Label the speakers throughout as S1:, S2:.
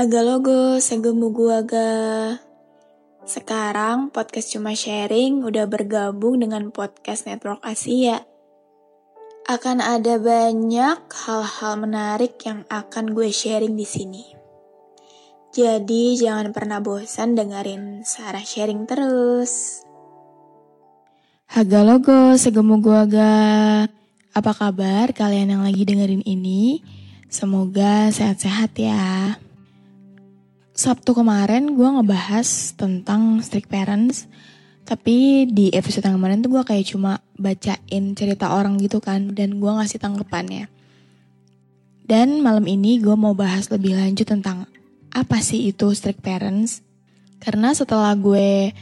S1: Haga logo, segemu gua ga. Sekarang podcast cuma sharing udah bergabung dengan podcast Network Asia. Akan ada banyak hal-hal menarik yang akan gue sharing di sini. Jadi jangan pernah bosan dengerin Sarah sharing terus.
S2: Haga logo, segemu gua ga. Apa kabar kalian yang lagi dengerin ini? Semoga sehat-sehat ya. Sabtu kemarin gue ngebahas tentang strict parents, tapi di episode yang kemarin tuh gue kayak cuma bacain cerita orang gitu kan, dan gue ngasih tanggapannya. Dan malam ini gue mau bahas lebih lanjut tentang apa sih itu strict parents. Karena setelah gue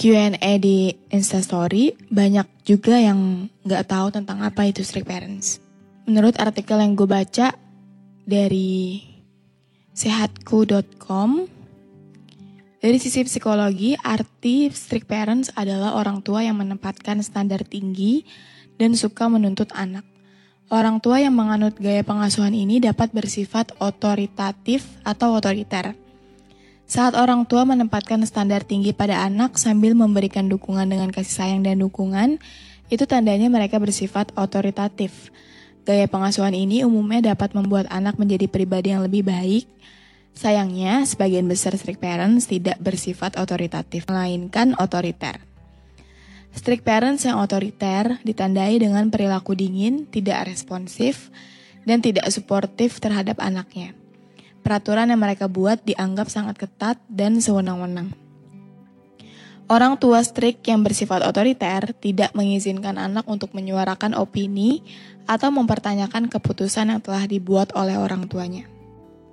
S2: Q&A di Instastory, banyak juga yang gak tahu tentang apa itu strict parents. Menurut artikel yang gue baca dari sehatku.com dari sisi psikologi, arti strict parents adalah orang tua yang menempatkan standar tinggi dan suka menuntut anak. Orang tua yang menganut gaya pengasuhan ini dapat bersifat otoritatif atau otoriter. Saat orang tua menempatkan standar tinggi pada anak sambil memberikan dukungan dengan kasih sayang dan dukungan, itu tandanya mereka bersifat otoritatif. Gaya pengasuhan ini umumnya dapat membuat anak menjadi pribadi yang lebih baik. Sayangnya, sebagian besar strict parents tidak bersifat otoritatif, melainkan otoriter. Strict parents yang otoriter ditandai dengan perilaku dingin, tidak responsif, dan tidak suportif terhadap anaknya. Peraturan yang mereka buat dianggap sangat ketat dan sewenang-wenang. Orang tua strict yang bersifat otoriter tidak mengizinkan anak untuk menyuarakan opini atau mempertanyakan keputusan yang telah dibuat oleh orang tuanya.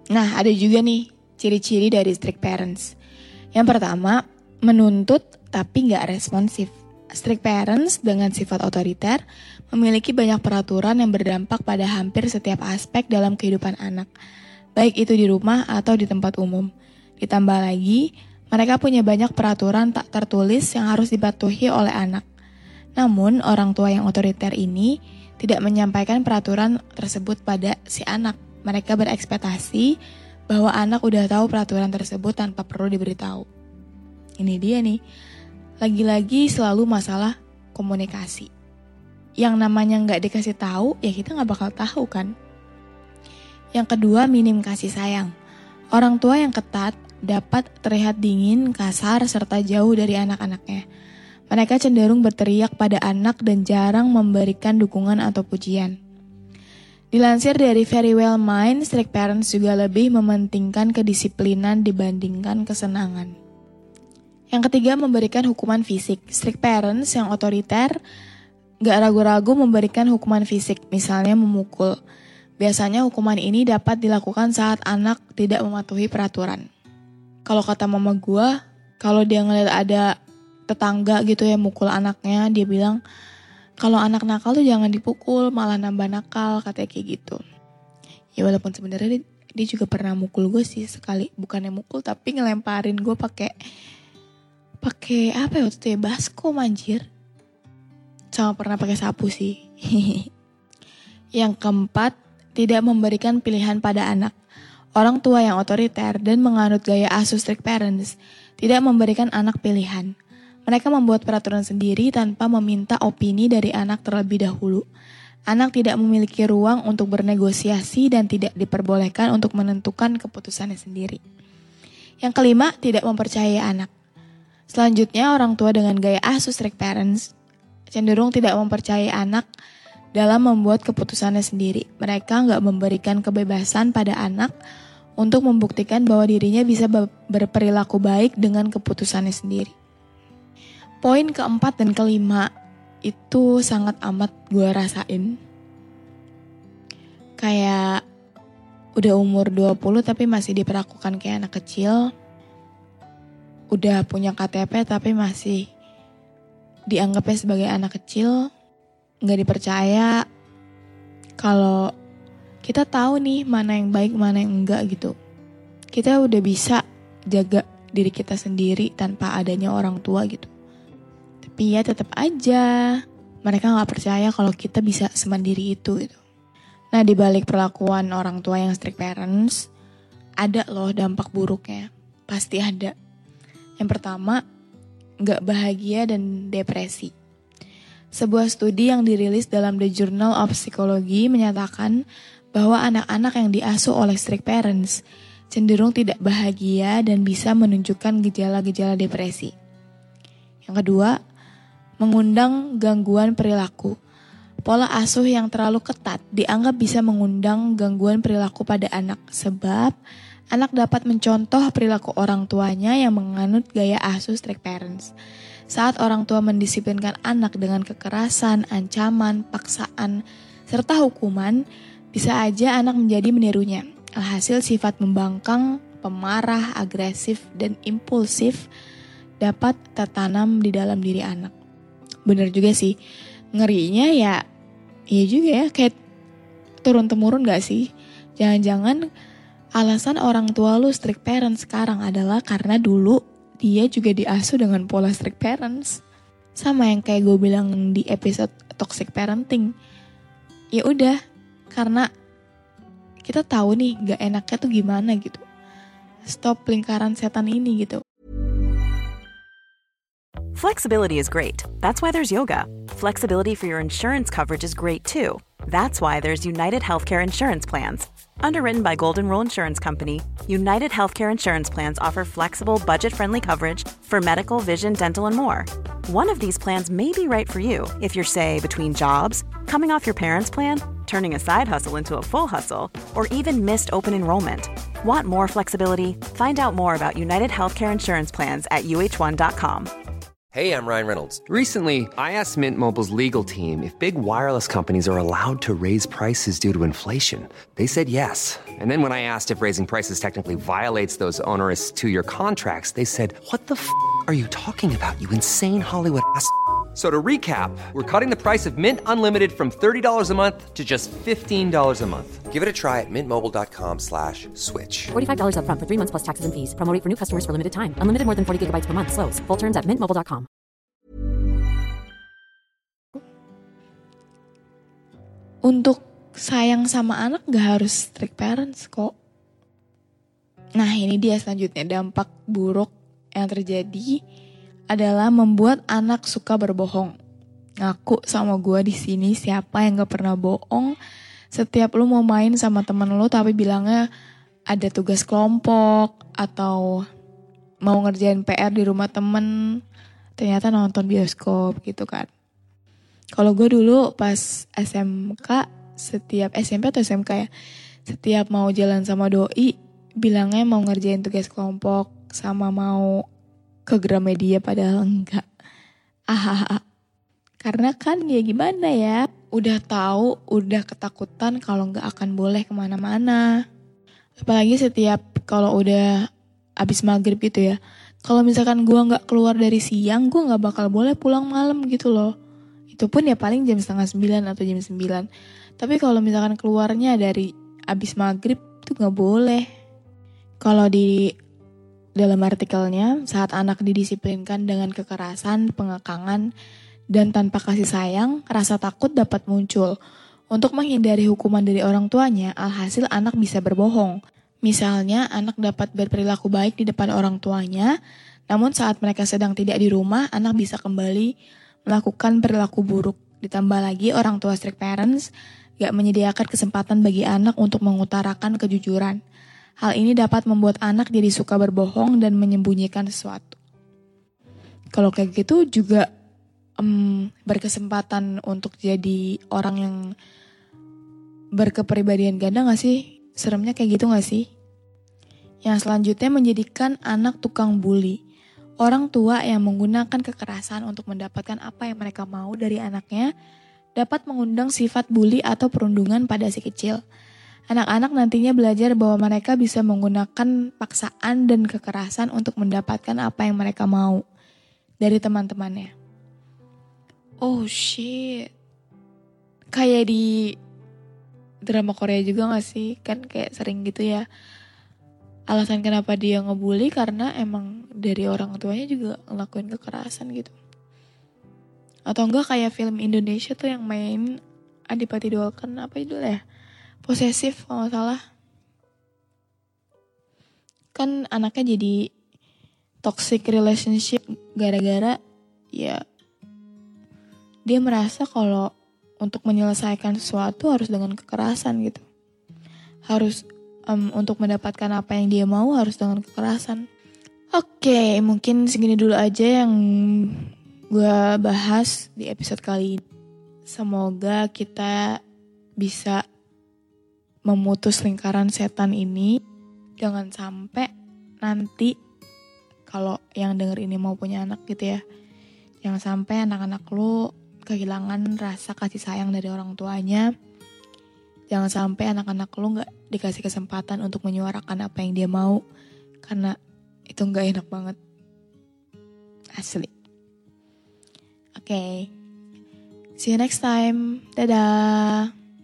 S2: Nah, ada juga nih ciri-ciri dari strict parents. Yang pertama, menuntut tapi nggak responsif. Strict parents dengan sifat otoriter memiliki banyak peraturan yang berdampak pada hampir setiap aspek dalam kehidupan anak, baik itu di rumah atau di tempat umum. Ditambah lagi, mereka punya banyak peraturan tak tertulis yang harus dipatuhi oleh anak. Namun, orang tua yang otoriter ini tidak menyampaikan peraturan tersebut pada si anak. Mereka berekspektasi bahwa anak udah tahu peraturan tersebut tanpa perlu diberitahu. Ini dia nih, lagi-lagi selalu masalah komunikasi. Yang namanya nggak dikasih tahu, ya kita nggak bakal tahu kan. Yang kedua, minim kasih sayang. Orang tua yang ketat dapat terlihat dingin, kasar, serta jauh dari anak-anaknya. Mereka cenderung berteriak pada anak dan jarang memberikan dukungan atau pujian. Dilansir dari Very Well Mind, strict parents juga lebih mementingkan kedisiplinan dibandingkan kesenangan. Yang ketiga, memberikan hukuman fisik. Strict parents yang otoriter gak ragu-ragu memberikan hukuman fisik, misalnya memukul. Biasanya hukuman ini dapat dilakukan saat anak tidak mematuhi peraturan kalau kata mama gue kalau dia ngeliat ada tetangga gitu ya mukul anaknya dia bilang kalau anak nakal tuh jangan dipukul malah nambah nakal katanya kayak gitu. Ya walaupun sebenarnya dia, dia juga pernah mukul gue sih sekali bukannya mukul tapi ngelemparin gue pakai pakai apa ya waktu itu ya baskom anjir. Sama pernah pakai sapu sih. Yang keempat tidak memberikan pilihan pada anak Orang tua yang otoriter dan menganut gaya asuh strict parents tidak memberikan anak pilihan. Mereka membuat peraturan sendiri tanpa meminta opini dari anak terlebih dahulu. Anak tidak memiliki ruang untuk bernegosiasi dan tidak diperbolehkan untuk menentukan keputusannya sendiri. Yang kelima, tidak mempercayai anak. Selanjutnya, orang tua dengan gaya asuh strict parents cenderung tidak mempercayai anak dalam membuat keputusannya sendiri. Mereka nggak memberikan kebebasan pada anak untuk membuktikan bahwa dirinya bisa berperilaku baik dengan keputusannya sendiri. Poin keempat dan kelima itu sangat amat gue rasain. kayak udah umur 20 tapi masih diperlakukan kayak anak kecil. Udah punya KTP tapi masih dianggapnya sebagai anak kecil. Nggak dipercaya. Kalau kita tahu nih mana yang baik, mana yang enggak gitu. Kita udah bisa jaga diri kita sendiri tanpa adanya orang tua gitu. Tapi ya tetap aja mereka nggak percaya kalau kita bisa semandiri itu gitu. Nah, di balik perlakuan orang tua yang strict parents, ada loh dampak buruknya. Pasti ada. Yang pertama, nggak bahagia dan depresi. Sebuah studi yang dirilis dalam The Journal of Psychology menyatakan bahwa anak-anak yang diasuh oleh strict parents cenderung tidak bahagia dan bisa menunjukkan gejala-gejala depresi. Yang kedua, mengundang gangguan perilaku. Pola asuh yang terlalu ketat dianggap bisa mengundang gangguan perilaku pada anak sebab anak dapat mencontoh perilaku orang tuanya yang menganut gaya asuh strict parents. Saat orang tua mendisiplinkan anak dengan kekerasan, ancaman, paksaan, serta hukuman, bisa aja anak menjadi menirunya. Alhasil sifat membangkang, pemarah, agresif, dan impulsif dapat tertanam di dalam diri anak. Bener juga sih, ngerinya ya Iya juga ya, kayak turun-temurun gak sih? Jangan-jangan alasan orang tua lu strict parents sekarang adalah karena dulu dia juga diasuh dengan pola strict parents. Sama yang kayak gue bilang di episode toxic parenting. Ya udah, karena kita tahu nih gak enaknya tuh gimana gitu. Stop lingkaran setan ini gitu.
S3: Flexibility is great. That's why there's yoga. Flexibility for your insurance coverage is great too. That's why there's United Healthcare Insurance Plans. Underwritten by Golden Rule Insurance Company, United Healthcare Insurance Plans offer flexible, budget friendly coverage for medical, vision, dental, and more. One of these plans may be right for you if you're, say, between jobs, coming off your parents' plan, turning a side hustle into a full hustle, or even missed open enrollment. Want more flexibility? Find out more about United Healthcare Insurance Plans at uh1.com.
S4: Hey, I'm Ryan Reynolds. Recently, I asked Mint Mobile's legal team if big wireless companies are allowed to raise prices due to inflation. They said yes. And then when I asked if raising prices technically violates those onerous two year contracts, they said, What the f are you talking about, you insane Hollywood ass? So to recap, we're cutting the price of Mint Unlimited from $30 a month to just $15 a month. Give it a try at mintmobile.com slash switch.
S5: $45 upfront for three months plus taxes and fees. Promo for new customers for limited time. Unlimited more than 40 gigabytes per month. Slows. Full terms at mintmobile.com.
S2: Untuk sayang sama anak gak harus strict parents kok. Nah ini dia selanjutnya dampak buruk yang terjadi adalah membuat anak suka berbohong. Ngaku sama gue di sini siapa yang gak pernah bohong. Setiap lu mau main sama temen lu tapi bilangnya ada tugas kelompok atau mau ngerjain PR di rumah temen, ternyata nonton bioskop gitu kan. Kalau gue dulu pas SMK, setiap SMP atau SMK ya, setiap mau jalan sama doi, bilangnya mau ngerjain tugas kelompok sama mau ke Gramedia padahal enggak. Ah, karena kan ya gimana ya, udah tahu, udah ketakutan kalau nggak akan boleh ke mana-mana. Apalagi setiap kalau udah abis maghrib gitu ya. Kalau misalkan gue nggak keluar dari siang, gue nggak bakal boleh pulang malam gitu loh. Itu pun ya paling jam setengah sembilan atau jam sembilan. Tapi kalau misalkan keluarnya dari abis maghrib tuh nggak boleh. Kalau di dalam artikelnya, saat anak didisiplinkan dengan kekerasan, pengekangan, dan tanpa kasih sayang, rasa takut dapat muncul. Untuk menghindari hukuman dari orang tuanya, alhasil anak bisa berbohong. Misalnya, anak dapat berperilaku baik di depan orang tuanya, namun saat mereka sedang tidak di rumah, anak bisa kembali melakukan perilaku buruk. Ditambah lagi, orang tua strict parents gak menyediakan kesempatan bagi anak untuk mengutarakan kejujuran. Hal ini dapat membuat anak jadi suka berbohong dan menyembunyikan sesuatu. Kalau kayak gitu juga um, berkesempatan untuk jadi orang yang berkepribadian ganda gak sih? Seremnya kayak gitu gak sih? Yang selanjutnya menjadikan anak tukang bully. Orang tua yang menggunakan kekerasan untuk mendapatkan apa yang mereka mau dari anaknya dapat mengundang sifat bully atau perundungan pada si kecil. Anak-anak nantinya belajar bahwa mereka bisa menggunakan paksaan dan kekerasan untuk mendapatkan apa yang mereka mau dari teman-temannya. Oh shit. Kayak di drama Korea juga gak sih? Kan kayak sering gitu ya. Alasan kenapa dia ngebully karena emang dari orang tuanya juga ngelakuin kekerasan gitu. Atau enggak kayak film Indonesia tuh yang main Adipati Dolken apa itu ya? Posesif kalau nggak salah. Kan anaknya jadi toxic relationship gara-gara ya dia merasa kalau untuk menyelesaikan sesuatu harus dengan kekerasan gitu. Harus um, untuk mendapatkan apa yang dia mau harus dengan kekerasan. Oke okay, mungkin segini dulu aja yang gue bahas di episode kali ini. Semoga kita bisa memutus lingkaran setan ini jangan sampai nanti kalau yang denger ini mau punya anak gitu ya jangan sampai anak-anak lu kehilangan rasa kasih sayang dari orang tuanya. Jangan sampai anak-anak lu nggak dikasih kesempatan untuk menyuarakan apa yang dia mau karena itu nggak enak banget. Asli. Oke. Okay. see you next time. Dadah